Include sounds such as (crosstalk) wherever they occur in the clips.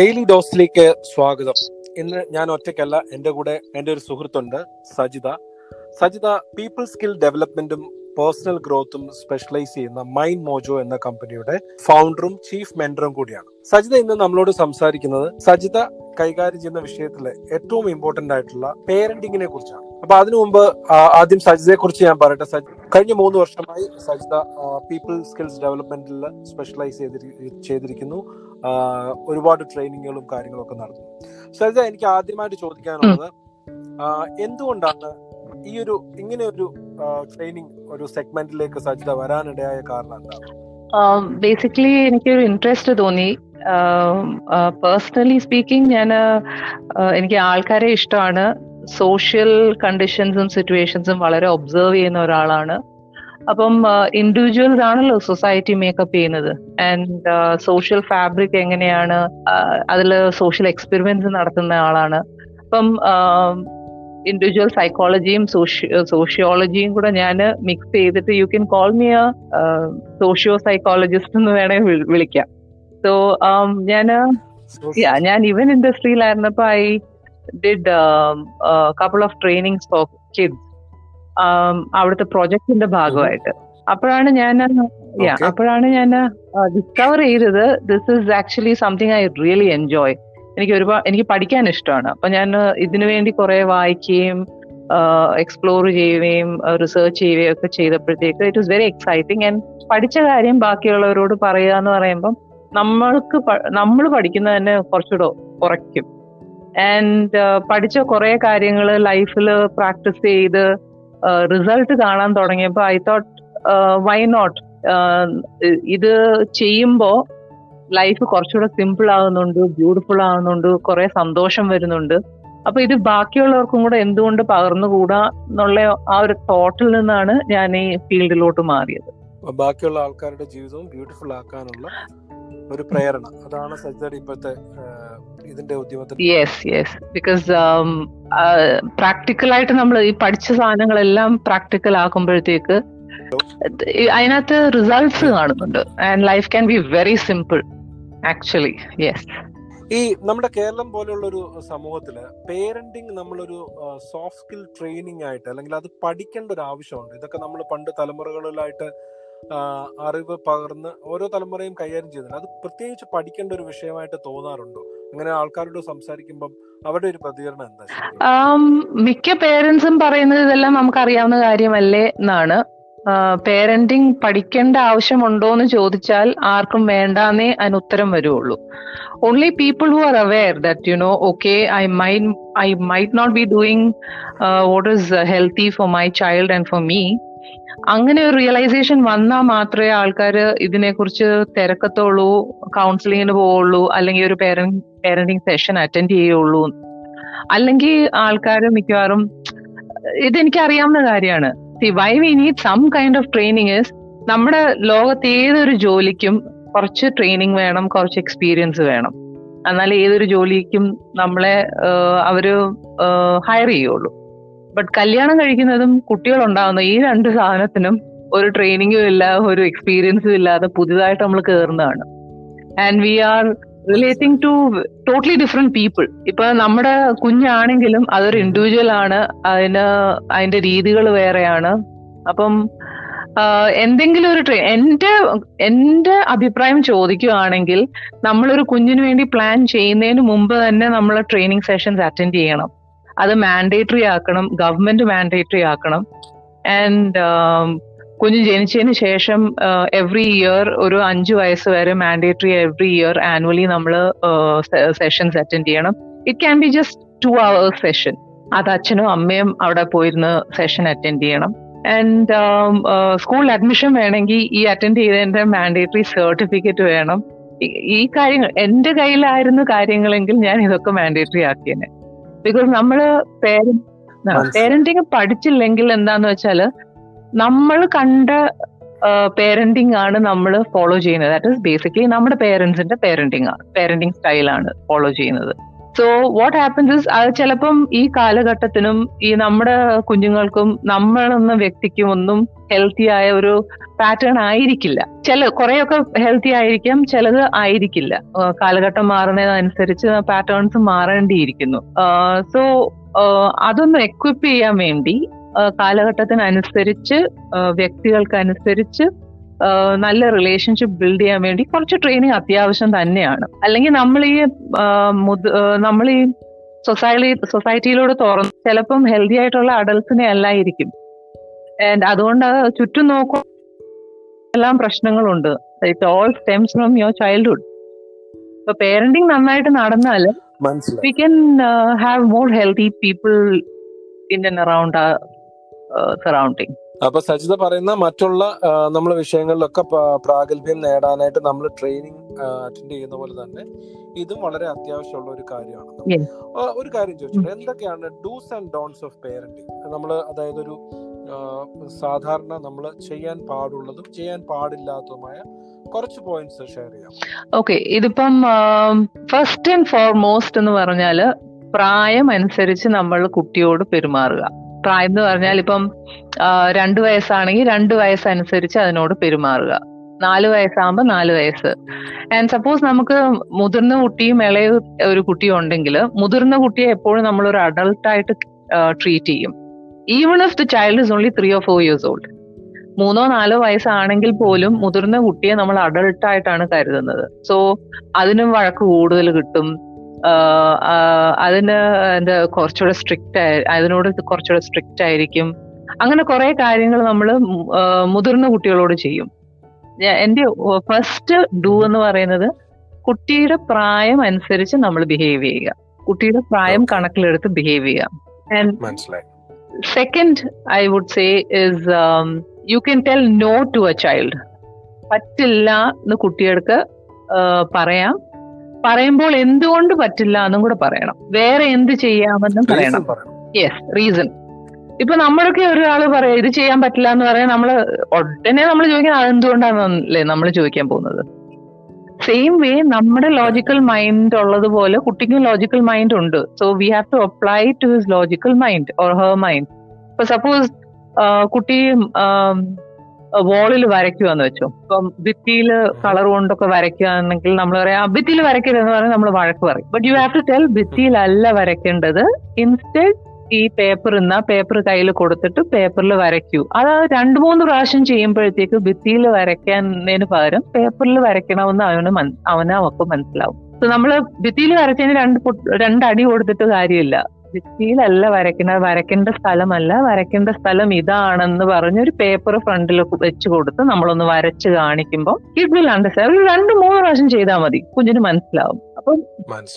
Daily ഡോസിലേക്ക് സ്വാഗതം. ഇന്ന് ഞാൻ ഒറ്റയ്ക്കല്ല എന്റെ കൂടെ എന്റെ ഒരു സുഹൃത്തുണ്ട് സജിത. സജിത പീപ്പിൾ സ്കിൽ ഡെവലപ്മെന്റും പേഴ്സണൽ ഗ്രോത്തും സ്പെഷ്യലൈസ് ചെയ്യുന്ന മൈൻഡ് മോജോ എന്ന കമ്പനിയുടെ ഫൗണ്ടറും ചീഫ് മെന്ററും കൂടിയാണ്. സജിത ഇന്ന് നമ്മളോട് സംസാരിക്കുന്നത് സജിത കൈകാര്യം ചെയ്യുന്ന വിഷയത്തിലെ ഏറ്റവും ഇമ്പോർട്ടന്റ് ആയിട്ടുള്ള പേരന്റിങ്ങിനെ കുറിച്ചാണ്. അപ്പൊ അതിനു മുമ്പ് ആദ്യം സജിതയെ കുറിച്ച് ഞാൻ പറയട്ടെ. കഴിഞ്ഞ മൂന്ന് വർഷമായി സജിത പീപ്പിൾ സ്കിൽസ് ഡെവലപ്മെന്റിൽ സ്പെഷ്യലൈസ് ചെയ്തിരി ചെയ്തിരിക്കുന്നു. ഒരുപാട് ട്രെയിനിങ്ങുകളും കാര്യങ്ങളൊക്കെ നടത്തുന്നു. സരിത എനിക്ക് ആദ്യമായിട്ട് ചോദിക്കാനുള്ളത് എന്തുകൊണ്ടാണ് ഈ ഒരു ഇങ്ങനെ ഒരു ട്രെയിനിങ് ഒരു സെഗ്മെന്റിലേക്ക് സജിത വരാനിടയായ കാരണം എന്താണ്? ബേസിക്കലി എനിക്കൊരു ഇൻട്രസ്റ്റ് തോന്നി. പേഴ്സണലി സ്പീക്കിംഗ് ഞാൻ എനിക്ക് ആൾക്കാരെ ഇഷ്ടമാണ്. സോഷ്യൽ കണ്ടീഷൻസും സിറ്റുവേഷൻസും വളരെ ഒബ്സർവ് ചെയ്യുന്ന ഒരാളാണ്. അപ്പം ഇൻഡിവിജ്വൽസ് ആണല്ലോ സൊസൈറ്റി മേക്കപ്പ് ചെയ്യുന്നത്. ആൻഡ് സോഷ്യൽ ഫാബ്രിക് എങ്ങനെയാണ് അതിൽ സോഷ്യൽ എക്സ്പെരിമെന്റ്സ് നടത്തുന്ന ആളാണ്. അപ്പം ഇൻഡിവിജ്വൽ സൈക്കോളജിയും സോഷ്യോളജിയും കൂടെ ഞാൻ മിക്സ് ചെയ്തിട്ട് you can call me a socio psychologist എന്ന് വേണേ വിളിക്കാം. സോ ഞാൻ ഞാൻ ഇവൻ ഇൻഡസ്ട്രിയിലായിരുന്നപ്പോ I did couple of trainings for kids അവിടുത്തെ പ്രൊജക്ടിന്റെ ഭാഗമായിട്ട്. അപ്പോഴാണ് ഞാൻ അപ്പോഴാണ് ഞാൻ ഡിസ്കവർ ചെയ്തത് this is actually something I really enjoy എനിക്ക് ഒരുപാട് എനിക്ക് പഠിക്കാൻ ഇഷ്ടമാണ്. അപ്പൊ ഞാൻ ഇതിനു വേണ്ടി കുറെ വായിക്കുകയും എക്സ്പ്ലോർ ചെയ്യുകയും റിസർച്ച് ചെയ്യുകയും ഒക്കെ ചെയ്തപ്പോഴത്തേക്ക് it was very exciting and പഠിച്ച കാര്യം ബാക്കിയുള്ളവരോട് പറയുക എന്ന് പറയുമ്പം നമ്മൾക്ക് നമ്മൾ പഠിക്കുന്നത് തന്നെ കുറച്ചുകൂടെ കുറയ്ക്കും. ആൻഡ് പഠിച്ച കുറെ കാര്യങ്ങൾ ലൈഫിൽ പ്രാക്ടീസ് ചെയ്ത് റിസൾട്ട് കാണാൻ തുടങ്ങിയപ്പോൾ ഐ തോട്ട് വൈ നോട്ട്? ഇത് ചെയ്യുമ്പോൾ ലൈഫ് കുറച്ചുകൂടെ സിമ്പിൾ ആകുന്നുണ്ട് ബ്യൂട്ടിഫുൾ ആകുന്നുണ്ട് കുറെ സന്തോഷം വരുന്നുണ്ട്. അപ്പൊ ഇത് ബാക്കിയുള്ളവർക്കും കൂടെ എന്തുകൊണ്ട് പകർന്നുകൂടാ എന്നുള്ള ആ ഒരു തോട്ടിൽ നിന്നാണ് ഞാൻ ഈ ഫീൽഡിലോട്ട് മാറിയത്. ബാക്കിയുള്ള ആൾക്കാരുടെ ജീവിതവും ബ്യൂട്ടിഫുൾ ആക്കാനുള്ള ഒരു പ്രേരണ. അതാണ് സജിതയുടെ ഇപ്പോഴത്തെ ഇതിന്റെ ഉദ്യമത്തിൽ യെസ് യെസ് ബിക്കോസ് പ്രാക്ടിക്കൽ ആയിട്ട് നമ്മൾ ഈ പഠിച്ച സാധനങ്ങളെല്ലാം പ്രാക്ടിക്കൽ ആക്കുമ്പോഴത്തേക്ക് അതിനകത്ത് റിസൾട്ട്സ് കാണുന്നുണ്ട്. And life can be very simple actually yes ഈ നമ്മുടെ കേരളം പോലെയുള്ള ഒരു സമൂഹത്തിൽ പേരന്റിങ് നമ്മളൊരു സോഫ്റ്റ് സ്കിൽ ട്രെയിനിങ് ആയിട്ട് അല്ലെങ്കിൽ അത് പഠിക്കേണ്ട ഒരു ആവശ്യമുണ്ട്. ഇതൊക്കെ നമ്മൾ പണ്ട് തലമുറകളിലായിട്ട് അറിവ് പകർന്ന് ഓരോ തലമുറയും കൈകാര്യം ചെയ്യുന്നുണ്ട്. അത് പ്രത്യേകിച്ച് പഠിക്കേണ്ട ഒരു വിഷയമായിട്ട് തോന്നാറുണ്ടോ? അങ്ങനെ ആൾക്കാരോട് സംസാരിക്കുമ്പോൾ അവരുടെ ഒരു പ്രതികരണം എന്താ? മിക്ക പേരൻസും പറയുന്നത് ഇതെല്ലാം നമുക്ക് അറിയാവുന്ന കാര്യമല്ലേ എന്നാണ്. പേരന്റിങ് പഠിക്കേണ്ട ആവശ്യമുണ്ടോ എന്ന് ചോദിച്ചാൽ ആർക്കും വേണ്ടാന്നേ അതിന് ഉത്തരം വരുള്ളൂ only people who are aware that you know okay I my I might not be doing what is healthy for my child and for me അങ്ങനെ ഒരു റിയലൈസേഷൻ വന്നാൽ മാത്രമേ ആൾക്കാർ ഇതിനെക്കുറിച്ച് തിരക്കത്തുള്ളൂ കൗൺസിലിങ്ങിന് പോവുള്ളൂ അല്ലെങ്കിൽ ഒരു പേരന്റ് പേരന്റിങ് സെഷൻ അറ്റൻഡ് ചെയ്യുള്ളൂ. അല്ലെങ്കിൽ ആൾക്കാർ മിക്കവാറും ഇതെനിക്ക് അറിയാവുന്ന കാര്യമാണ് why we need some kind of training is നമ്മുടെ ലോകത്ത് ഏതൊരു ജോലിക്കും കുറച്ച് ട്രെയിനിങ് വേണം കുറച്ച് എക്സ്പീരിയൻസ് വേണം. എന്നാൽ ഏതൊരു ജോലിക്കും നമ്മളെ അവർ ഹയർ ചെയ്യുള്ളൂ. ബട്ട് കല്യാണം കഴിക്കുന്നതും കുട്ടികൾ ഉണ്ടാകുന്ന ഈ രണ്ട് സാധനത്തിനും ഒരു ട്രെയിനിങ്ങും ഇല്ല ഒരു എക്സ്പീരിയൻസും ഇല്ലാതെ പുതിയതായിട്ട് നമ്മൾ കയറുന്നതാണ് and we are relating to totally different people ഇപ്പൊ നമ്മുടെ കുഞ്ഞാണെങ്കിലും അതൊരു ഇൻഡിവിജ്വൽ ആണ് അതിന് അതിന്റെ രീതികൾ വേറെയാണ്. അപ്പം എന്തെങ്കിലും ഒരു ട്രെയിൻ എന്റെ എന്റെ അഭിപ്രായം ചോദിക്കുകയാണെങ്കിൽ നമ്മളൊരു കുഞ്ഞിന് വേണ്ടി പ്ലാൻ ചെയ്യുന്നതിന് മുമ്പ് തന്നെ നമ്മൾ ട്രെയിനിങ് സെഷൻസ് അറ്റൻഡ് ചെയ്യണം. അത് മാൻഡേറ്ററി ആക്കണം ഗവൺമെന്റ് മാൻഡേറ്ററി ആക്കണം. ആൻഡ് കുഞ്ഞ് ജനിച്ചതിന് ശേഷം എവറി ഇയർ ഒരു അഞ്ച് വയസ്സ് വരെ മാൻഡേറ്ററി എവറി ഇയർ ആനുവലി നമ്മൾ സെഷൻസ് അറ്റൻഡ് ചെയ്യണം. It can be just two hours session അത് അച്ഛനും അമ്മയും അവിടെ പോയിരുന്ന് സെഷൻ അറ്റൻഡ് ചെയ്യണം. ആൻഡ് സ്കൂൾ അഡ്മിഷൻ വേണമെങ്കിൽ ഈ അറ്റൻഡ് ചെയ്തതിന്റെ മാൻഡേറ്ററി സർട്ടിഫിക്കറ്റ് വേണം. ഈ- ഈ കാര്യങ്ങൾ എന്റെ കയ്യിലായിരുന്നു കാര്യങ്ങളെങ്കിൽ ഞാൻ ഇതൊക്കെ മാൻഡേറ്ററി ആക്കിയേനെ. ബിക്കോസ് നമ്മൾ. പേരന്റിങ് പഠിച്ചില്ലെങ്കിൽ എന്താന്ന് വെച്ചാൽ നമ്മൾ കണ്ട പേരന്റിങ് ആണ് നമ്മൾ ഫോളോ ചെയ്യുന്നത് ദാറ്റ് ഇസ് ബേസിക്കലി നമ്മുടെ പേരന്റ്സിന്റെ പേരന്റിങ് ആണ് പേരന്റിങ് സ്റ്റൈലാണ് ഫോളോ ചെയ്യുന്നത് സോ വാട്ട് ഹാപ്പൻസ് ഇസ് അത് ചിലപ്പം ഈ കാലഘട്ടത്തിനും ഈ നമ്മുടെ കുഞ്ഞുങ്ങൾക്കും നമ്മളെന്ന വ്യക്തിക്കും ഒന്നും ഹെൽത്തി ആയ ഒരു പാറ്റേൺ ആയിരിക്കില്ല. ചില കുറെയൊക്കെ ഹെൽത്തി ആയിരിക്കാം ചിലത് ആയിരിക്കില്ല. കാലഘട്ടം മാറുന്നതനുസരിച്ച് പാറ്റേൺസ് മാറേണ്ടിയിരിക്കുന്നു. സോ അതൊന്ന് എക്വിപ്പ് ചെയ്യാൻ വേണ്ടി കാലഘട്ടത്തിനനുസരിച്ച് വ്യക്തികൾക്കനുസരിച്ച് നല്ല റിലേഷൻഷിപ്പ് ബിൽഡ് ചെയ്യാൻ വേണ്ടി കുറച്ച് ട്രെയിനിങ് അത്യാവശ്യം തന്നെയാണ്. അല്ലെങ്കിൽ നമ്മൾ ഈ നമ്മൾ ഈ സൊസൈറ്റി സൊസൈറ്റിയിലൂടെ തുറന്ന് ചിലപ്പം ഹെൽത്തി ആയിട്ടുള്ള അഡൽസിനെ അല്ലായിരിക്കും ആൻഡ് അതുകൊണ്ട് അത് ചുറ്റും നോക്കും എല്ലാം പ്രശ്നങ്ങളുണ്ട്. It all stems from your childhood ഇപ്പൊ പേരന്റിങ് നന്നായിട്ട് നടന്നാൽ we can have more healthy people in and around surrounding അപ്പൊ സജിത പറയുന്ന മറ്റുള്ള നമ്മൾ വിഷയങ്ങളിലൊക്കെ പ്രാഗൽഭ്യം നേടാനായിട്ട് നമ്മൾ ട്രെയിനിങ് അറ്റൻഡ് ചെയ്യുന്ന പോലെ തന്നെ ഇതും വളരെ അത്യാവശ്യമുള്ള ഒരു കാര്യമാണ്. ഒരു കാര്യം ചോദിച്ചോട്ടെ എന്തൊക്കെയാണ് dos and don'ts of parenting നമ്മൾ അതായത് ഒരു സാധാരണ നമ്മൾ ചെയ്യാൻ പാടുള്ളതും ചെയ്യാൻ പാടില്ലാത്തതുമായ കുറച്ച് പോയിന്റ്സ് ഷെയർ ചെയ്യാം. ഓക്കെ ഇതിപ്പം ഫസ്റ്റ് ആൻഡ് ഫോർമോസ്റ്റ് എന്ന് പറഞ്ഞാൽ പ്രായം അനുസരിച്ച് നമ്മൾ കുട്ടിയോട് പെരുമാറുക. പ്രായം എന്ന് പറഞ്ഞാൽ ഇപ്പം രണ്ടു വയസ്സാണെങ്കിൽ രണ്ട് വയസ്സനുസരിച്ച് അതിനോട് പെരുമാറുക. നാല് വയസ്സാകുമ്പോൾ നാല് വയസ്സ്. ആൻഡ് സപ്പോസ് നമുക്ക് മുതിർന്ന കുട്ടിയും ഇളയ ഒരു കുട്ടിയും ഉണ്ടെങ്കിൽ മുതിർന്ന കുട്ടിയെ എപ്പോഴും നമ്മൾ ഒരു അഡൾട്ടായിട്ട് ട്രീറ്റ് ചെയ്യും. Even if the child is only three or four years old മൂന്നോ നാലോ വയസ്സാണെങ്കിൽ പോലും മുതിർന്ന കുട്ടിയെ നമ്മൾ അഡൾട്ടായിട്ടാണ് കരുതുന്നത്. സോ അതിനും വഴക്ക് കൂടുതൽ കിട്ടും. അതിന് എന്താ കുറച്ചുകൂടെ സ്ട്രിക്റ്റ് ആയി അതിനോട് കുറച്ചുകൂടെ സ്ട്രിക്റ്റ് ആയിരിക്കും. അങ്ങനെ കുറെ കാര്യങ്ങൾ നമ്മൾ മുതിർന്ന കുട്ടികളോട് ചെയ്യും. എന്റെ എന്റെ ഫസ്റ്റ് ഡു എന്ന് പറയുന്നത് കുട്ടിയുടെ പ്രായം അനുസരിച്ച് നമ്മൾ ബിഹേവ് ചെയ്യുക. കുട്ടിയുടെ പ്രായം കണക്കിലെടുത്ത് ബിഹേവ് ചെയ്യുക. Second I would say is you can tell no to a child പറ്റില്ല എന്ന് കുട്ടികൾക്ക് പറയാം. പറയുമ്പോൾ എന്തുകൊണ്ട് പറ്റില്ല എന്നും കൂടെ പറയണം. വേറെ എന്ത് ചെയ്യാമെന്നും പറയണം. യെസ് റീസൺ ഇപ്പൊ നമ്മളൊക്കെ ഒരാൾ പറയാം ഇത് ചെയ്യാൻ പറ്റില്ല എന്ന് പറയാൻ നമ്മൾ ഉടനെ നമ്മൾ ചോദിക്കാൻ അതെന്തുകൊണ്ടാണല്ലേ നമ്മൾ ചോദിക്കാൻ പോകുന്നത്? സെയിം വേ നമ്മുടെ ലോജിക്കൽ മൈൻഡ് ഉള്ളതുപോലെ കുട്ടിക്കും ലോജിക്കൽ മൈൻഡ് ഉണ്ട്. So we have to apply to his logical mind or her mind ഇപ്പൊ സപ്പോസ് കുട്ടി വോളിൽ വരയ്ക്കുവാന്ന് വെച്ചു. ഇപ്പം ഭിത്തിയിൽ കളർ കൊണ്ടൊക്കെ വരയ്ക്കുകയാണെങ്കിൽ നമ്മൾ പറയാം ഭിത്തിയിൽ വരയ്ക്കരുതെന്ന് പറഞ്ഞാൽ നമ്മൾ വഴക്ക് പറയും. But you have to tell ഭിത്തിയിലല്ല വരയ്ക്കേണ്ടത്. ഇൻസ്റ്റെഡ് ഈ പേപ്പർ ഇന്ന പേപ്പർ കയ്യിൽ കൊടുത്തിട്ട് പേപ്പറിൽ വരയ്ക്കൂ. അത് രണ്ട് മൂന്ന് പ്രാവശ്യം ചെയ്യുമ്പോഴത്തേക്ക് ഭിത്തിയിൽ വരയ്ക്കുന്നതിന് പകരം പേപ്പറിൽ വരയ്ക്കണമെന്ന് അവന് അവന് മനസ്സിലാവും. So നമ്മൾ ഭിത്തിയിൽ വരച്ചതിന് രണ്ട് രണ്ടടി കൊടുത്തിട്ട് കാര്യമില്ല. ഭിത്തിയിലല്ല വരയ്ക്കുന്നത്. വരയ്ക്കേണ്ട സ്ഥലമല്ല. വരയ്ക്കേണ്ട സ്ഥലം ഇതാണെന്ന് പറഞ്ഞ് ഒരു പേപ്പർ ഫ്രണ്ടിൽ വെച്ച് കൊടുത്ത് നമ്മളൊന്ന് വരച്ച് കാണിക്കുമ്പോൾ ഇറ്റ് വിൽ അണ്ടർസ്റ്റാൻഡ് ഒരു രണ്ട് മൂന്ന് പ്രാവശ്യം ചെയ്താൽ മതി. കുഞ്ഞിന് മനസ്സിലാവും. അപ്പം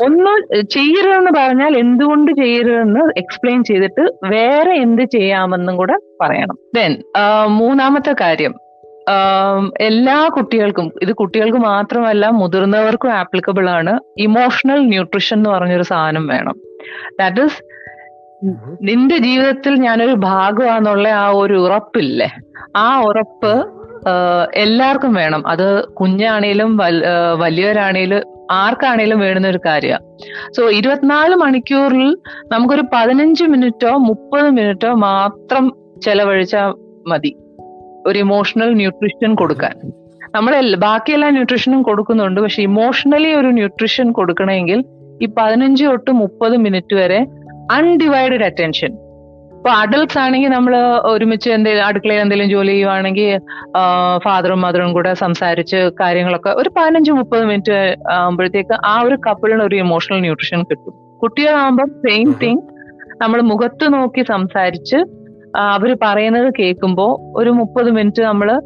ഒന്ന് ചെയ്യരുതെന്ന് പറഞ്ഞാൽ എന്തുകൊണ്ട് ചെയ്യരുതെന്ന് എക്സ്പ്ലെയിൻ ചെയ്തിട്ട് വേറെ എന്ത് ചെയ്യാമെന്നും കൂടെ പറയണം. ദെൻ മൂന്നാമത്തെ കാര്യം. എല്ലാ കുട്ടികൾക്കും ഇത് കുട്ടികൾക്ക് മാത്രമല്ല മുതിർന്നവർക്കും ആപ്ലിക്കബിൾ ആണ് ഇമോഷണൽ ന്യൂട്രിഷൻ എന്ന് പറഞ്ഞൊരു സാധനം വേണം. ദാറ്റ് ഇസ് നിന്റെ ജീവിതത്തിൽ ഞാനൊരു ഭാഗമാണെന്നുള്ള ആ ഒരു ഉറപ്പില്ലേ? ആ ഉറപ്പ് എല്ലാവർക്കും വേണം. അത് കുഞ്ഞാണേലും വലിയവരാണേലും ആർക്കാണേലും വേണുന്ന ഒരു കാര്യമാണ് സോ ഇരുപത്തിനാല് മണിക്കൂറിൽ നമുക്കൊരു പതിനഞ്ച് മിനിറ്റോ മുപ്പത് മിനിറ്റോ മാത്രം ചെലവഴിച്ചാൽ മതി. ഒരു ഇമോഷണൽ ന്യൂട്രീഷൻ കൊടുക്കാൻ. നമ്മൾ ബാക്കിയെല്ലാ ന്യൂട്രീഷനും കൊടുക്കുന്നുണ്ട്. പക്ഷെ ഇമോഷണലി ഒരു ന്യൂട്രീഷൻ കൊടുക്കണമെങ്കിൽ ഈ പതിനഞ്ച് തൊട്ട് മുപ്പത് മിനിറ്റ് വരെ അൺഡിവൈഡഡ് അറ്റൻഷൻ ഇപ്പൊ അഡൽട്ട്സ് ആണെങ്കിൽ നമ്മൾ ഒരുമിച്ച് എന്തെങ്കിലും അടുക്കളയിൽ എന്തെങ്കിലും ജോലി ചെയ്യുവാണെങ്കിൽ ഫാദറും മദറും കൂടെ സംസാരിച്ച് കാര്യങ്ങളൊക്കെ ഒരു പതിനഞ്ച് മുപ്പത് മിനിറ്റ് ആകുമ്പോഴത്തേക്ക് ആ ഒരു കപ്പിളിന് ഒരു ഇമോഷണൽ ന്യൂട്രീഷൻ കിട്ടും. കുട്ടികളാകുമ്പോൾ സെയിം. തിങ് നമ്മൾ മുഖത്ത് നോക്കി സംസാരിച്ച് അവർ പറയുന്നത് കേൾക്കുമ്പോൾ ഒരു മുപ്പത് മിനിറ്റ് നമ്മൾ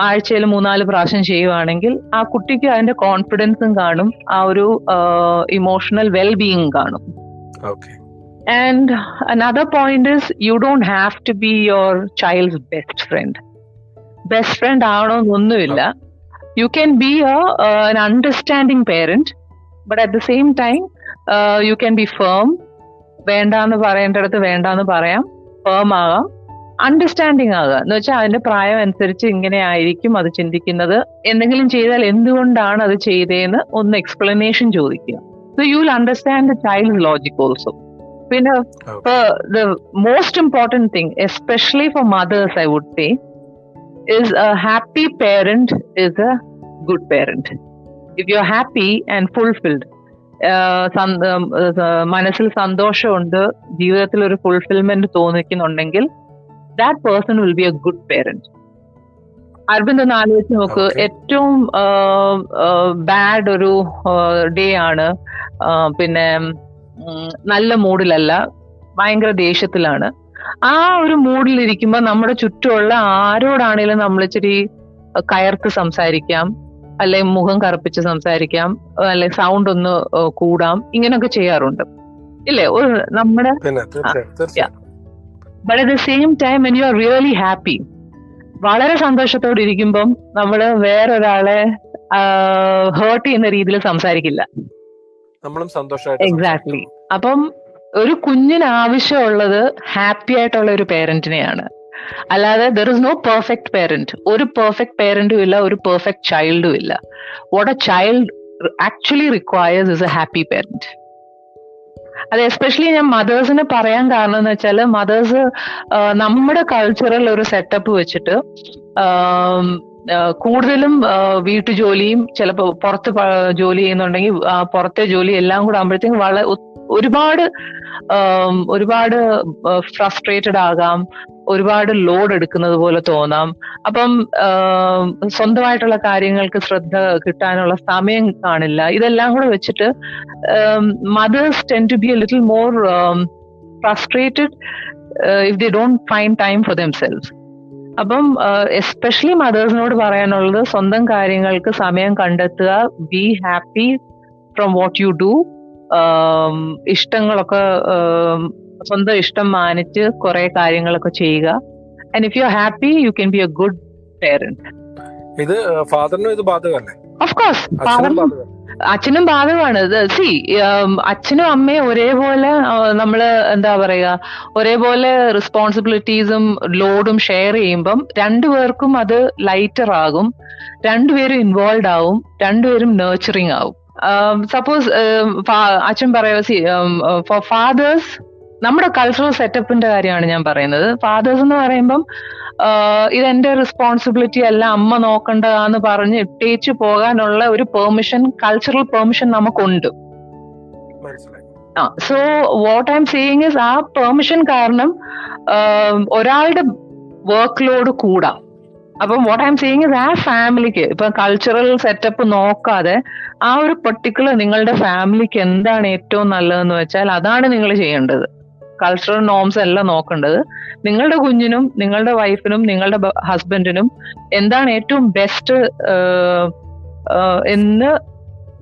ആഴ്ചയിൽ മൂന്നാൽ പ്രാവശ്യം ചെയ്യുവാണെങ്കിൽ ആ കുട്ടിക്ക് അതിന്റെ കോൺഫിഡൻസും കാണും ആ ഒരു ഇമോഷണൽ വെൽ ബീയിങ് കാണും. And another point is you don't have to be your your best friend best friend ആവണമെന്നൊന്നുമില്ല you can be an understanding parent but at the same time you can be firm വേണ്ടാന്ന് പറയേണ്ടടുത്ത് വേണ്ടാന്ന് പറയാം. Firm ആകാം. Understanding ആകുക എന്ന് വെച്ചാൽ അതിന്റെ പ്രായം അനുസരിച്ച് ഇങ്ങനെ ആയിരിക്കും അത് ചിന്തിക്കുന്നത്. എന്തെങ്കിലും ചെയ്താൽ എന്തുകൊണ്ടാണ് അത് ചെയ്തതെന്ന് ഒന്ന് എക്സ്പ്ലനേഷൻ ചോദിക്കുക. So you will understand the child logic also പിന്നെ the most important thing especially for mothers I would say a happy happy parent a good good if you are happy and fulfilled, മനസ്സിൽ സന്തോഷമുണ്ട് ജീവിതത്തിൽ ഒരു fulfilment തോന്നിക്കുന്നുണ്ടെങ്കിൽ that person will be a good parent Aravind ഒന്ന് ആലോചിച്ച് നോക്ക്. ഏറ്റവും bad ഒരു day ആണ്. പിന്നെ നല്ല മൂഡിലല്ല ഭയങ്കര ദേഷ്യത്തിലാണ്. ആ ഒരു മൂഡിൽ ഇരിക്കുമ്പോൾ നമ്മുടെ ചുറ്റുമുള്ള ആരോടാണേലും നമ്മൾ ഇച്ചിരി കയർത്ത് സംസാരിക്കാം. അല്ലെ മുഖം കറുപ്പിച്ച് സംസാരിക്കാം അല്ലെ സൗണ്ട് ഒന്ന് കൂടാം ഇങ്ങനെയൊക്കെ ചെയ്യാറുണ്ട്. ഇല്ലേ? ഒരു നമ്മുടെ but at the same time when you are really happy വളരെ സന്തോഷത്തോടെ ഇരിക്കുമ്പം നമ്മൾ വേറൊരാളെ ഹേർട്ട് ചെയ്യുന്ന രീതിയിൽ സംസാരിക്കില്ല. നമ്മളും സന്തോഷമായിട്ട് എക്സാക്ട്ലി അപ്പം ഒരു കുഞ്ഞിന് ആവശ്യമുള്ളത് ഹാപ്പി ആയിട്ടുള്ള ഒരു പേരന്റിനെയാണ് അല്ലാതെ there is no perfect parent ഒരു പെർഫെക്റ്റ് പേരന്റും ഇല്ല ഒരു പെർഫെക്റ്റ് ചൈൽഡും ഇല്ല. What a child actually requires is a happy parent അത് എസ്പെഷ്യലി ഞാൻ മദേഴ്സിന് പറയാൻ കാരണം എന്ന് വെച്ചാൽ മദേഴ്സ് നമ്മുടെ കൾച്ചറൽ ഒരു സെറ്റപ്പ് വെച്ചിട്ട് കൂടുതലും വീട്ടുജോലിയും ചിലപ്പോൾ പുറത്ത് ജോലി ചെയ്യുന്നുണ്ടെങ്കിൽ പുറത്തെ ജോലി എല്ലാം കൂടെ ആകുമ്പോഴത്തേക്കും വളരെ ഒരുപാട് ഒരുപാട് ഫ്രസ്ട്രേറ്റഡ് ആകാം ഒരുപാട് ലോഡ് എടുക്കുന്നത് പോലെ തോന്നാം. അപ്പം സ്വന്തമായിട്ടുള്ള കാര്യങ്ങൾക്ക് ശ്രദ്ധ കിട്ടാനുള്ള സമയം കാണില്ല. ഇതെല്ലാം കൂടെ വെച്ചിട്ട് mothers tend to be a little more frustrated if they don't find time for themselves അപ്പം എസ്പെഷ്യലി മദേഴ്സിനോട് പറയാനുള്ളത് സ്വന്തം കാര്യങ്ങൾക്ക് സമയം കണ്ടെത്തുക be happy from what you do ഇഷ്ടങ്ങളൊക്കെ സ്വന്തം ഇഷ്ടം മാനിച്ച് കുറെ കാര്യങ്ങളൊക്കെ ചെയ്യുക. And if you are happy you can be a good parent ഇത് ഫാദറിനും ഇത് ബാധകമല്ലേ? ഓഫ് കോഴ്സ് അച്ഛനും ബാധകമാണ്. സി അച്ഛനും അമ്മയും ഒരേപോലെ നമ്മൾ എന്താ പറയുക ഒരേപോലെ റെസ്പോൺസിബിലിറ്റീസും ലോഡും ഷെയർ ചെയ്യുമ്പം രണ്ടുപേർക്കും അത് ലൈറ്റർ ആകും. രണ്ടുപേരും ഇൻവോൾവ് ആവും. രണ്ടുപേരും നേർച്ചറിങ് ആവും. സപ്പോസ് അച്ഛൻ പറയാ സി ഫോർ ഫാദേഴ്സ് നമ്മുടെ കൾച്ചറൽ സെറ്റപ്പിന്റെ കാര്യമാണ് ഞാൻ പറയുന്നത്. ഫാദേഴ്സ് എന്ന് പറയുമ്പം ഇതെന്റെ റെസ്പോൺസിബിലിറ്റി അല്ല അമ്മ നോക്കണ്ടതാന്ന് പറഞ്ഞ് ഇട്ടേച്ചു പോകാനുള്ള ഒരു പെർമിഷൻ കൾച്ചറൽ പെർമിഷൻ നമുക്കുണ്ട്. ആ so what I am seeing is ആ പെർമിഷൻ കാരണം ഒരാളുടെ വർക്ക് ലോഡ് കൂടാം. അപ്പം what I am seeing is ആ ഫാമിലിക്ക് ഇപ്പൊ കൾച്ചറൽ സെറ്റപ്പ് നോക്കാതെ ആ ഒരു പെർട്ടിക്കുലർ നിങ്ങളുടെ ഫാമിലിക്ക് എന്താണ് ഏറ്റവും നല്ലതെന്ന് വെച്ചാൽ അതാണ് നിങ്ങൾ ചെയ്യേണ്ടത്. കൾച്ചറൽ നോംസ് എല്ലാം നോക്കേണ്ടത്. നിങ്ങളുടെ കുഞ്ഞിനും നിങ്ങളുടെ വൈഫിനും നിങ്ങളുടെ ഹസ്ബൻഡിനും എന്താണ് ഏറ്റവും ബെസ്റ്റ് എന്ന്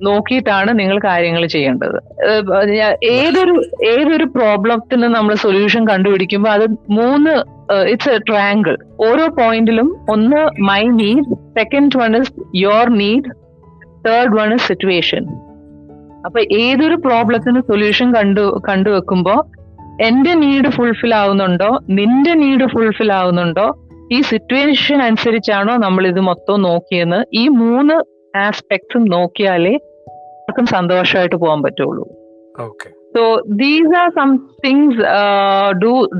നോക്കിയിട്ടാണ് നിങ്ങൾ കാര്യങ്ങൾ ചെയ്യേണ്ടത്. ഏതൊരു ഏതൊരു പ്രോബ്ലത്തിന് നമ്മൾ സൊല്യൂഷൻ കണ്ടുപിടിക്കുമ്പോൾ അത് മൂന്ന് ഇറ്റ്സ് എ ട്രയാങ്കിൾ ഓരോ പോയിന്റിലും ഒന്ന് my need second one is your need third one is situation അപ്പൊ ഏതൊരു പ്രോബ്ലത്തിന് സൊല്യൂഷൻ കണ്ടു കണ്ടുവെക്കുമ്പോൾ എന്റെ നീഡ് ഫുൾഫിൽ ആവുന്നുണ്ടോ നിന്റെ നീഡ് ഫുൾഫിൽ ആവുന്നുണ്ടോ ഈ സിറ്റുവേഷൻ അനുസരിച്ചാണോ നമ്മൾ ഇത് മൊത്തം നോക്കിയെന്ന് ഈ മൂന്ന് ആസ്പെക്ട്സും നോക്കിയാലേ ആർക്കും സന്തോഷമായിട്ട് പോകാൻ പറ്റുള്ളൂ. So these are some things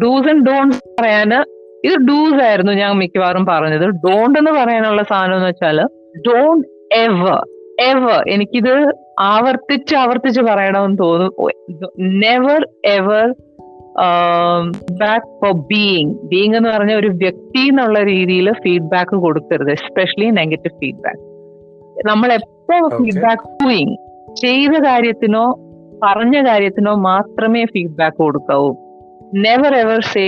dos and don'ts പറയാന് ഇത് ഡൂസ് ആയിരുന്നു ഞാൻ മിക്കവാറും പറഞ്ഞത്. ഡോണ്ട് എന്ന് പറയാനുള്ള സാധനം എന്ന് വെച്ചാൽ ഡോണ്ട് എവർ എവർ എനിക്കിത് ആവർത്തിച്ച് ആവർത്തിച്ച് പറയണമെന്ന് തോന്നുന്നു. Never ever feedback for being being എന്ന് പറഞ്ഞ ഒരു വ്യക്തി എന്നുള്ള രീതിയിൽ ഫീഡ്ബാക്ക് കൊടുക്കരുത് എസ്പെഷ്യലി നെഗറ്റീവ് ഫീഡ്ബാക്ക് നമ്മൾ എപ്പോ ഫീഡ്ബാക്ക് ഡൂയിങ് ചെയ്ത കാര്യത്തിനോ പറഞ്ഞ കാര്യത്തിനോ മാത്രമേ ഫീഡ്ബാക്ക് കൊടുക്കാവൂ. നെവർ എവർ സേ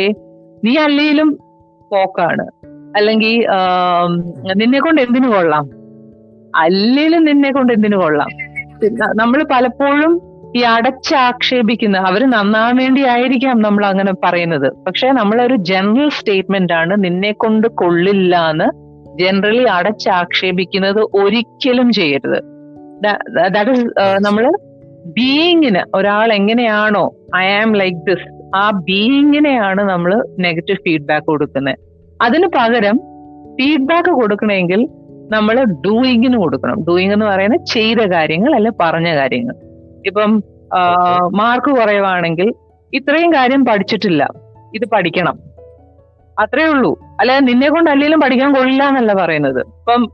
നീ അല്ലെങ്കിലും പോക്കാണ്. അല്ലെങ്കിൽ നിന്നെ കൊണ്ട് എന്തിനു കൊള്ളാം? അല്ലെങ്കിലും നിന്നെ കൊണ്ട് എന്തിനു കൊള്ളാം? നമ്മൾ പലപ്പോഴും ഈ അടച്ചാക്ഷേപിക്കുന്ന അവർ നന്നാൻ വേണ്ടി ആയിരിക്കാം നമ്മൾ അങ്ങനെ പറയുന്നത്. പക്ഷെ നമ്മളൊരു ജനറൽ സ്റ്റേറ്റ്മെന്റ് ആണ് നിന്നെ കൊണ്ട് കൊള്ളില്ല എന്ന് ജനറലി അടച്ചാക്ഷേപിക്കുന്നത് ഒരിക്കലും ചെയ്യരുത്. ദാറ്റ് ഇസ് നമ്മൾ ബീയിങ്ങിന് ഒരാൾ എങ്ങനെയാണോ ഐ ആം ലൈക്ക് ദിസ് ആ ബീയിങ്ങിനെയാണ് നമ്മൾ നെഗറ്റീവ് ഫീഡ്ബാക്ക് കൊടുക്കുന്നത് അതിന് പകരം ഫീഡ്ബാക്ക് കൊടുക്കണമെങ്കിൽ നമ്മൾ ഡൂയിങ്ങിന് കൊടുക്കണം. ഡൂയിങ് എന്ന് പറയുന്നത് ചെയ്ത കാര്യങ്ങൾ അല്ലെ പറഞ്ഞ കാര്യങ്ങൾ. ഇപ്പം മാർക്ക് കുറയുവാണെങ്കിൽ ഇത്രയും കാര്യം പഠിച്ചിട്ടില്ല. ഇത് പഠിക്കണം. അത്രേ ഉള്ളൂ. അല്ലെ നിന്നെ കൊണ്ട് അല്ലെങ്കിലും പഠിക്കാൻ കൊള്ളില്ല എന്നല്ല പറയുന്നത്. ഇപ്പം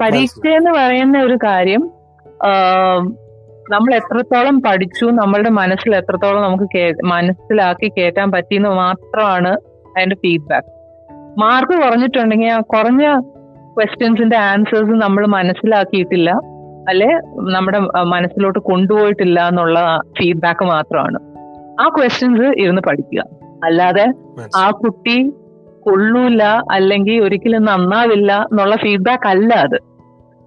പരീക്ഷ എന്ന് പറയുന്ന ഒരു കാര്യം നമ്മൾ എത്രത്തോളം പഠിച്ചു നമ്മളുടെ മനസ്സിൽ എത്രത്തോളം നമുക്ക് മനസ്സിലാക്കി കേറ്റാൻ പറ്റിയെന്ന് മാത്രമാണ് അതിന്റെ ഫീഡ്ബാക്ക് മാർക്ക് കുറഞ്ഞിട്ടുണ്ടെങ്കിൽ ആ കുറഞ്ഞ ക്വസ്റ്റ്യൻസിന്റെ ആൻസേഴ്സ് നമ്മൾ മനസ്സിലാക്കിയിട്ടില്ല. അല്ലെ നമ്മുടെ മനസ്സിലോട്ട് കൊണ്ടുപോയിട്ടില്ല എന്നുള്ള ഫീഡ്ബാക്ക് മാത്രമാണ്. ആ ക്വസ്റ്റ്യൻസ് ഇരുന്ന് പഠിക്കുക. അല്ലാതെ ആ കുട്ടി കൊള്ളൂല അല്ലെങ്കിൽ ഒരിക്കലും നന്നാവില്ല എന്നുള്ള ഫീഡ്ബാക്ക് അല്ല അത്.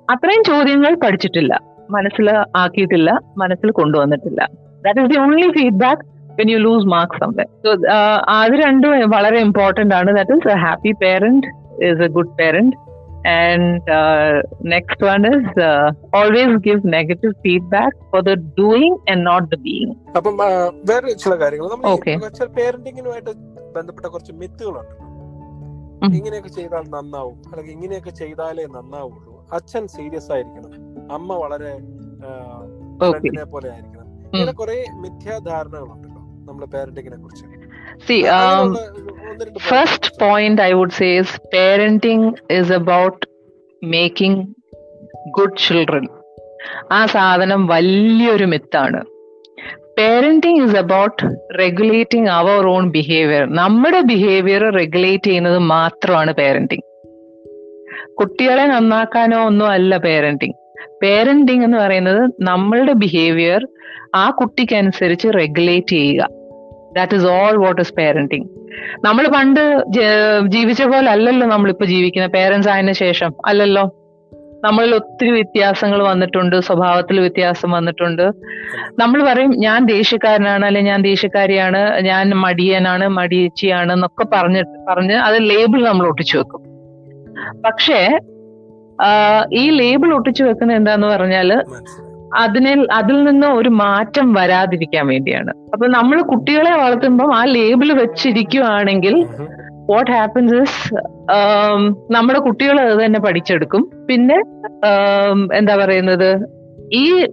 അത്രയും ചോദ്യങ്ങൾ പഠിച്ചിട്ടില്ല. മനസ്സിൽ ആക്കിയിട്ടില്ല മനസ്സിൽ കൊണ്ടുവന്നിട്ടില്ല. That is the only feedback when you lose marks someway so അത് രണ്ടും വളരെ ഇമ്പോർട്ടന്റ് ആണ്. That is a happy parent is a good parent and next one is always give negative feedback for the doing and not the not the being. അപ്പം ആ, വേറെ ചില കാര്യങ്ങൾ. പേരന്റിങ്ങിനുമായിട്ട് ബന്ധപ്പെട്ട കുറച്ച് മിത്തുകളുണ്ടല്ലോ ഉം. ഇങ്ങനെയൊക്കെ ചെയ്താൽ നന്നാവും. അല്ലെങ്കിൽ ഇങ്ങനെയൊക്കെ ചെയ്താലേ നന്നാവുള്ളൂ. അച്ഛൻ സീരിയസ് ആയിരിക്കണം. അമ്മ വളരെ ഫ്രണ്ടിനെ പോലെ ആയിരിക്കണം. ഇങ്ങനെ കുറെ മിഥ്യാധാരണകളുണ്ടല്ലോ നമ്മുടെ പേരന്റിങ്ങിനെ കുറിച്ച്. See um, first point i would say is parenting is about making good children. ആ സാധനം വലിയൊരു മിത്താണ് parenting is about regulating our own behaviour നമ്മുടെ ബിഹേവിയർ റെഗുലേറ്റ് ചെയ്യുന്നത് മാത്രമാണ് പേരന്റിങ് കുട്ടികളെ നന്നാക്കാനോ ഒന്നും അല്ല പേരന്റിങ് പേരന്റിങ് എന്ന് പറയുന്നത് നമ്മളുടെ ബിഹേവിയർ ആ കുട്ടിക്കനുസരിച്ച് റെഗുലേറ്റ് ചെയ്യുക. That is all what is parenting നമ്മൾ പണ്ട് ജീവിച്ച പോലെ അല്ലല്ലോ നമ്മളിപ്പോ ജീവിക്കുന്ന. പേരൻസ് ആയതിനു ശേഷം അല്ലല്ലോ? നമ്മളിൽ ഒത്തിരി വ്യത്യാസങ്ങൾ വന്നിട്ടുണ്ട് സ്വഭാവത്തിൽ വ്യത്യാസം വന്നിട്ടുണ്ട്. നമ്മൾ പറയും ഞാൻ ദേഷ്യക്കാരനാണ് അല്ലെ ഞാൻ ദേഷ്യക്കാരിയാണ് ഞാൻ മടിയനാണ് മടിയച്ചിയാണ് എന്നൊക്കെ പറഞ്ഞ് പറഞ്ഞ് അത് ലേബിൾ നമ്മൾ ഒട്ടിച്ചു വെക്കും. പക്ഷേ ഈ ലേബിൾ ഒട്ടിച്ചു വെക്കുന്നത് എന്താന്ന് പറഞ്ഞാൽ അതിനെ അതിൽ നിന്ന് ഒരു മാറ്റം വരാതിരിക്കാൻ വേണ്ടിയാണ്. അപ്പൊ നമ്മൾ കുട്ടികളെ വളർത്തുമ്പോൾ ആ ലേബിൾ വെച്ചിരിക്കുവാണെങ്കിൽ. വാട്ട് ഹാപ്പൻസ് ഇസ് നമ്മുടെ കുട്ടികൾ അത് തന്നെ പഠിച്ചെടുക്കും. പിന്നെ ആം, എന്താ പറയുന്നത്? ഈ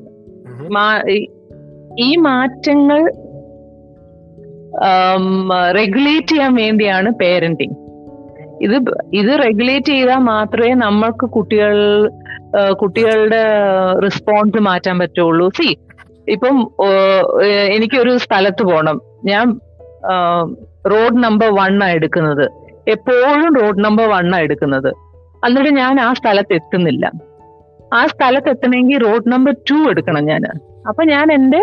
ഈ- മാറ്റങ്ങൾ റെഗുലേറ്റ് ചെയ്യാൻ വേണ്ടിയാണ് പേരന്റിങ് ഇത് ഇത് റെഗുലേറ്റ് ചെയ്താൽ മാത്രമേ നമ്മൾക്ക് കുട്ടികൾ കുട്ടികളുടെ റെസ്പോൺസ് മാറ്റാൻ പറ്റുള്ളൂ. സി ഇപ്പം എനിക്കൊരു സ്ഥലത്ത് പോകണം. ഞാൻ റോഡ് നമ്പർ വൺ ആ എടുക്കുന്നത്. എപ്പോഴും റോഡ് നമ്പർ വൺ ആ എടുക്കുന്നത്. എന്നിട്ട് ഞാൻ ആ സ്ഥലത്ത് എത്തുന്നില്ല. ആ സ്ഥലത്ത് എത്തണമെങ്കിൽ റോഡ് നമ്പർ ടു എടുക്കണം ഞാൻ അപ്പൊ ഞാൻ എന്റെ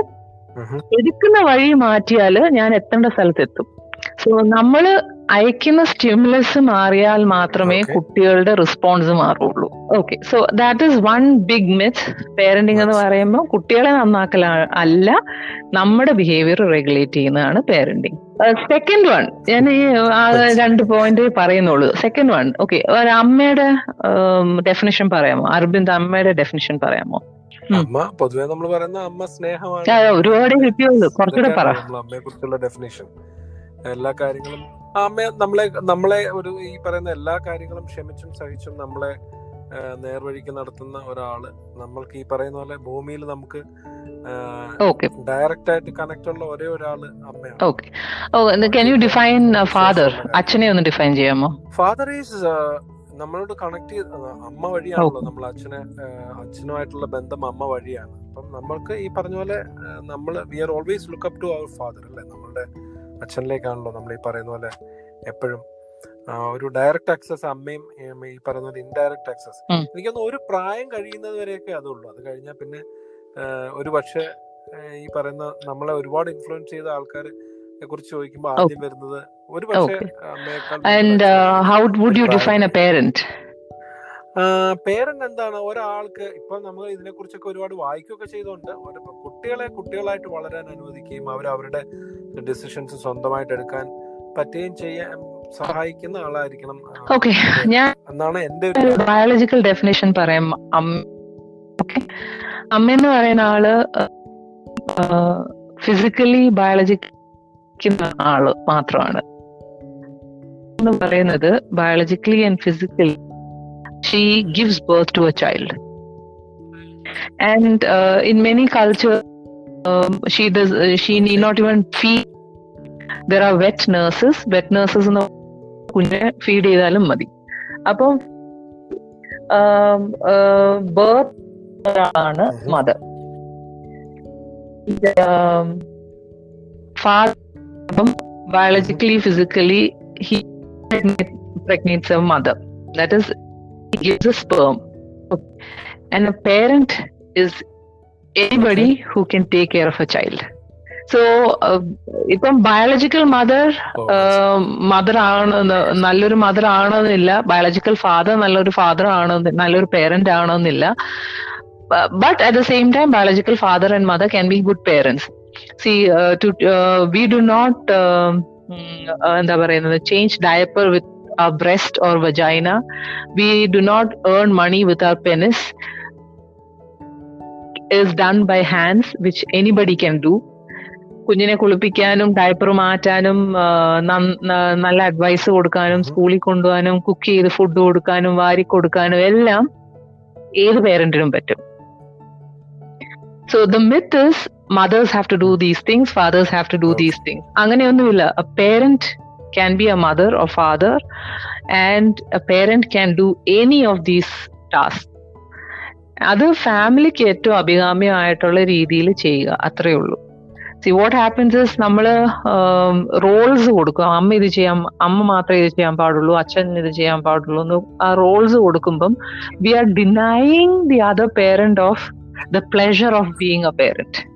എടുക്കുന്ന വഴി മാറ്റിയാൽ ഞാൻ എത്തേണ്ട സ്ഥലത്ത് എത്തും. സോ നമ്മൾ അയക്കുന്ന സ്റ്റിമുലസ് മാറിയാൽ മാത്രമേ കുട്ടികളുടെ response മാറുള്ളൂ. Okay so that is one big myth parenting എന്ന് പറയുമ്പോൾ കുട്ടികളെ നന്നാക്കല അല്ല നമ്മുടെ ബിഹേവിയർ റെഗുലേറ്റ് ചെയ്യുന്നതാണ് പേരന്റിങ് സെക്കൻഡ് വൺ ഞാൻ ഈ ആ രണ്ട് പോയിന്റ് പറയുന്നുള്ളൂ. സെക്കൻഡ് വൺ ഓക്കെ ഒരു അമ്മയുടെ ഡെഫിനിഷൻ പറയാമോ? അർബിന്ദ് അമ്മയുടെ ഡെഫിനിഷൻ പറയാമോ? അമ്മ പൊതുവേ നമ്മൾ പറയുന്ന അമ്മ സ്നേഹമാണ്. ഒരുപാട് കിട്ടിയുള്ളൂ. കുറച്ചുകൂടെ പറ. അമ്മയെ കുറിച്ചുള്ള ഡെഫിനേഷൻ എല്ലാ കാര്യങ്ങളും അമ്മ നമ്മളെ നമ്മളെ ഒരു ഈ പറയുന്ന എല്ലാ കാര്യങ്ങളും ക്ഷമിച്ചും സഹിച്ചും നമ്മളെ നേർവഴിക്ക് നടത്തുന്ന ഒരാൾ നമ്മൾക്ക് ഈ പറയുന്ന പോലെ ഭൂമിയിൽ നമുക്ക് ഡയറക്റ്റ് ആയിട്ട് കണക്ട് ഉള്ള ഒരേ ഒരാൾ അമ്മയാണ്. Okay oh can you define father അച്ഛനെ ഒന്ന് ഡിഫൈൻ ചെയ്യാമോ? ഫാദർ ഈസ് നമ്മളോട് കണക്ട് ചെയ്ത് അമ്മ വഴിയാണല്ലോ നമ്മൾ അച്ഛനെ അച്ഛനുമായിട്ടുള്ള ബന്ധം അമ്മ വഴിയാണ്. അപ്പം നമ്മൾക്ക് ഈ പറഞ്ഞ പോലെ നമ്മൾ we are always look up to our father അല്ലേ? നമ്മളുടെ അച്ഛനിലേക്കാണല്ലോ നമ്മൾ ഈ പറയുന്ന പോലെ എപ്പോഴും. ഒരു ഡയറക്റ്റ് ആക്സസ് അമ്മയും ഈ പറയുന്ന പോലെ ഇൻഡയറക്റ്റ് ആക്സസ്. എനിക്കൊന്ന് ഒരു പ്രായം കഴിയുന്നത് വരെയൊക്കെ അതുള്ളൂ അത് കഴിഞ്ഞാൽ പിന്നെ ഒരു പക്ഷേ ഈ പറയുന്ന നമ്മളെ ഒരുപാട് ഇൻഫ്ലുവൻസ് ചെയ്ത ആൾക്കാരെ കുറിച്ച് ചോദിക്കുമ്പോൾ ആദ്യം വരുന്നത് ഒരു പക്ഷേ and how would you define a parent parent എന്താണ്? ഒരാൾക്ക് ഇപ്പൊ നമ്മൾ ഇതിനെ കുറിച്ചൊക്കെ ഒരുപാട് വായിക്കുകയൊക്കെ ചെയ്തുകൊണ്ട് കുട്ടികളെ കുട്ടികളായിട്ട് വളരാൻ അനുവദിക്കുകയും അവർ അവരുടെ ഡിസിഷൻസ് സ്വന്തമായിട്ട് എടുക്കാൻ പറ്റുകയും ചെയ്യാൻ സഹായിക്കുന്ന ആളായിരിക്കണം. ഓക്കെ ഞാൻ എന്നാണ് എന്റെ ഒരു ബയോളജിക്കൽ ഡെഫിനേഷൻ പറയാം. അമ്മ എന്ന് പറയുന്ന ആൾ ഫിസിക്കലി ബയോളജിക്കുന്ന ആൾ മാത്രമാണ്. എന്ന് പറയുന്നത് biologically and physically she gives birth to a child and in many culture um, she does uh, she need not even feed there are wet nurses wet nurses എന്ന് കുഞ്ഞിനെ feed ചെയ്താലും മതി അപ്പം ബർത്ത് ആണ് Mhm. Mother father അപ്പം biologically physically he impregnates a mother that is he gives a sperm and a parent is anybody who can take care of a child. So ഇപ്പം biological mother mother ആണ് നല്ലൊരു mother ആണെന്നില്ല biological father നല്ലൊരു father ആണ് നല്ലൊരു parent ആണെന്നില്ല but at the same time biological father and mother can be good parents see to we do not എന്താ പറയുന്നത് change diaper with breast or vagina we do not earn money with our our penis done by hands which anybody can do do. കുഞ്ഞിനെ കുളിപ്പിക്കാനും diaper മാറ്റാനും നല്ല advice കൊടുക്കാനും. സ്കൂളിൽ കൊണ്ടുപോകാനും cook ചെയ്ത് ഫുഡ് കൊടുക്കാനും വാരി കൊടുക്കാനും എല്ലാം ഏത് പേരന്റിനും പറ്റും. So the myth is mothers have to do these things fathers have to do. These things അങ്ങനെയൊന്നുമില്ല. A parent can be a mother or father and a parent can do any of these task അത് ഫാമിലിക്ക് ഏറ്റവും അഭികാമ്യമായിട്ടുള്ള രീതിയിൽ ചെയ്യുക അത്രയേ ഉള്ളൂ. See what happens is നമ്മൾ റോൾസ് കൊടുക്കും. അമ്മ ഇത് ചെയ്യാൻ അമ്മ മാത്രമേ ഇത് ചെയ്യാൻ പാടുള്ളൂ അച്ഛൻ ഇത് ചെയ്യാൻ പാടുള്ളൂ എന്ന് ആ റോൾസ് കൊടുക്കുമ്പം we are denying the other parent of the pleasure of being a parent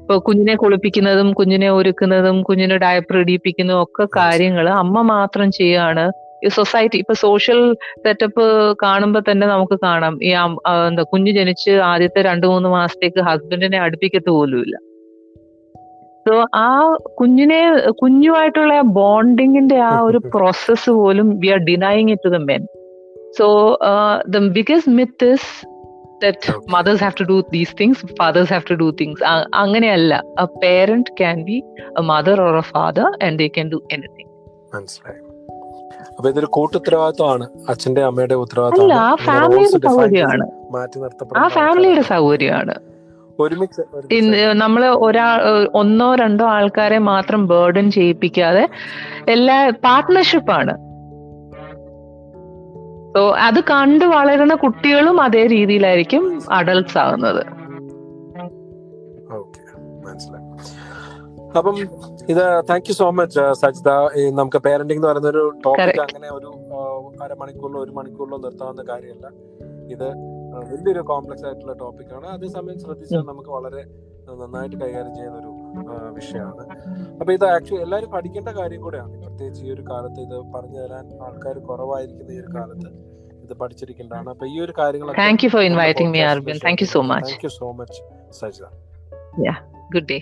ഇപ്പൊ കുഞ്ഞിനെ കുളിപ്പിക്കുന്നതും കുഞ്ഞിനെ ഒരുക്കുന്നതും കുഞ്ഞിനെ ഡയപ്പർ ഇടിയിപ്പിക്കുന്നതും ഒക്കെ കാര്യങ്ങൾ അമ്മ മാത്രം ചെയ്യാണ് സൊസൈറ്റി ഇപ്പൊ സോഷ്യൽ സെറ്റപ്പ് കാണുമ്പോ തന്നെ നമുക്ക് കാണാം. ഈ എന്താ കുഞ്ഞു ജനിച്ച് ആദ്യത്തെ രണ്ടു മൂന്ന് മാസത്തേക്ക് ഹസ്ബൻഡിനെ അടുപ്പിക്കത്ത് പോലുമില്ല സോ ആ കുഞ്ഞിനെ കുഞ്ഞുമായിട്ടുള്ള ബോണ്ടിങ്ങിന്റെ ആ ഒരു (laughs) പ്രോസസ്സ് പോലും we are denying it to the men so the biggest myth is that. Mothers have to do these things fathers have to do things അങ്ങനെയല്ല. A parent can be a mother or a father and they can do anything മനസ്സിലായി. അപ്പൊ ഇതൊരു കൂട്ടുത്തരവാദിത്വമാണ്. അച്ഛന്റെ അമ്മയുടെ അല്ല ഉത്തരവാദിത്തമാണ് ആ ഫാമിലിയുടെ സൗകര്യമാണ്. ആ ഫാമിലിയുടെ ആൾക്കാരാണ്. സൗകര്യമാണ്. ഒരുമിച്ച് നമ്മൾ ഒരുമിച്ച് നമ്മൾ ഒരാ ഒന്നോ രണ്ടോ ആൾക്കാരെ മാത്രം ബേർഡൻ ചെയ്യിപ്പിക്കാതെ എല്ലാ പാർട്ട്ണർഷിപ്പാണ് സോ അത് കണ്ട് വളരുന്ന കുട്ടികളും അതേ രീതിയിലായിരിക്കും അഡൾട്ട്സ് ആകുന്നത് അപ്പം ഇത് thank you so much Sajitha. നമുക്ക് പേരന്റിംഗ് എന്ന് പറയുന്ന ഒരു ടോപ്പിക്. അങ്ങനെ ഒരു അരമണിക്കൂറിലോ ഒരു മണിക്കൂറിലോ നിർത്താവുന്ന കാര്യമല്ല. ഇത് വലിയൊരു കോംപ്ലക്സ് ആയിട്ടുള്ള ടോപ്പിക്കാണ് അതേസമയം ശ്രദ്ധിച്ചാൽ നമുക്ക് വളരെ നന്നായിട്ട് കൈകാര്യം ചെയ്യുന്ന ഒരു വിഷയമാണ്. അപ്പൊ ഇത് ആക്ച്വലി എല്ലാവരും പഠിക്കേണ്ട കാര്യം കൂടെയാണ്. പ്രത്യേകിച്ച് ഈ ഒരു കാലത്ത് ഇത് പറഞ്ഞു തരാൻ ആൾക്കാർ കുറവായിരിക്കുന്ന ഈ ഒരു കാലത്ത് ഇത് പഠിച്ചിരിക്കേണ്ടതാണ്. അപ്പൊ ഈ ഒരു കാര്യങ്ങളൊക്കെ thank you for inviting me Arbin thank you so much thank you so much Sajitha. Good day